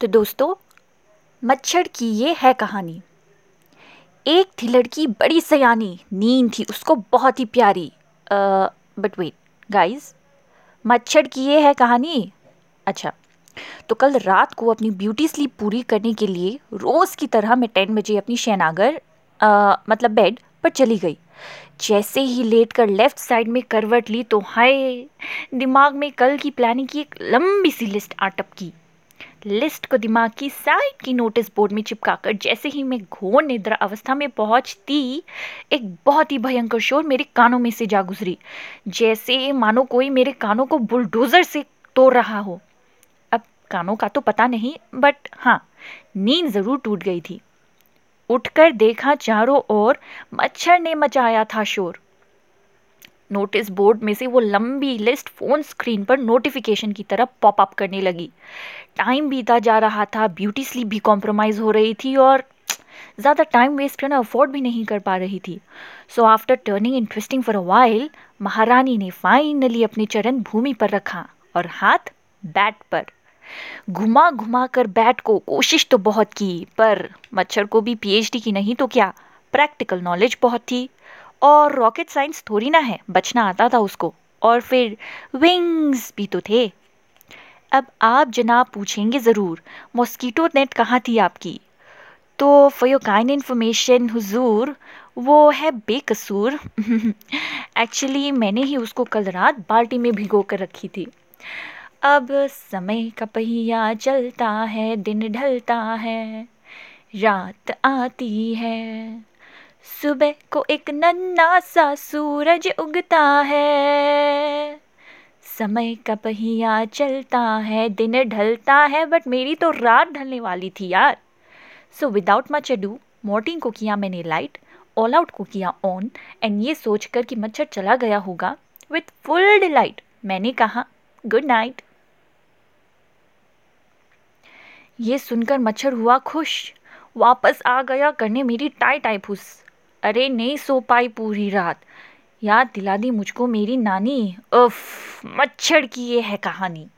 तो दोस्तों मच्छर की ये है कहानी। एक थी लड़की बड़ी सयानी नींद थी उसको बहुत ही प्यारी। बट वेट गाइस मच्छर की ये है कहानी? अच्छा तो कल रात को अपनी ब्यूटी स्लीप पूरी करने के लिए रोज़ की तरह मैं टेन बजे अपनी शहनागर uh, मतलब बेड पर चली गई। जैसे ही लेट कर लेफ़्ट साइड में करवट ली तो हाय दिमाग में कल की प्लानिंग की एक लंबी सी लिस्ट आ टपकी लिस्ट को दिमाग की साइड की नोटिस बोर्ड में चिपकाकर जैसे ही मैं घोर निद्रा अवस्था में पहुँचती, एक बहुत ही भयंकर शोर मेरे कानों में से जा गुजरी। जैसे मानो कोई मेरे कानों को बुलडोजर से तोड़ रहा हो। अब कानों का तो पता नहीं बट हाँ नींद ज़रूर टूट गई थी। उठकर देखा चारों ओर मच्छर ने मचाया था शोर। नोटिस बोर्ड में से वो लंबी लिस्ट फ़ोन स्क्रीन पर नोटिफिकेशन की तरह पॉप अप करने लगी। टाइम बीता जा रहा था ब्यूटी स्लीप भी कॉम्प्रोमाइज़ हो रही थी और ज़्यादा टाइम वेस्ट करना अफोर्ड भी नहीं कर पा रही थी। So after turning interesting for a while महारानी ने फाइनली अपने चरण भूमि पर रखा और हाथ बैट पर। घुमा घुमा कर बैट को कोशिश तो बहुत की, पर मच्छर को भी पीएचडी की नहीं तो क्या? प्रैक्टिकल नॉलेज बहुत थी। और रॉकेट साइंस थोड़ी ना है, बचना आता था उसको। और फिर विंग्स भी तो थे। अब आप जनाब पूछेंगे ज़रूर मॉस्कीटो नेट कहाँ थी आपकी? तो फॉर योर काइंड इन्फॉर्मेशन हुजूर, वो है बेकसूर। एक्चुअली मैंने ही उसको कल रात बाल्टी में भिगो कर रखी थी। अब समय का पहिया चलता है, दिन ढलता है, रात आती है। सुबह को एक नन्ना सा सूरज उगता है। समय का पहिया चलता है, दिन ढलता है बट मेरी तो रात ढलने वाली थी यार। So without much ado Mortein को किया मैंने लाइट ऑल आउट को किया ऑन एंड ये सोचकर कि मच्छर चला गया होगा विथ फुल डिलाइट मैंने कहा गुड नाइट ये सुनकर मच्छर हुआ खुश, वापस आ गया करने मेरी टाई टाई फूस। अरे, नहीं सो पाई पूरी रात। याद दिला दी मुझको मेरी नानी। उफ, मच्छर की ये है कहानी।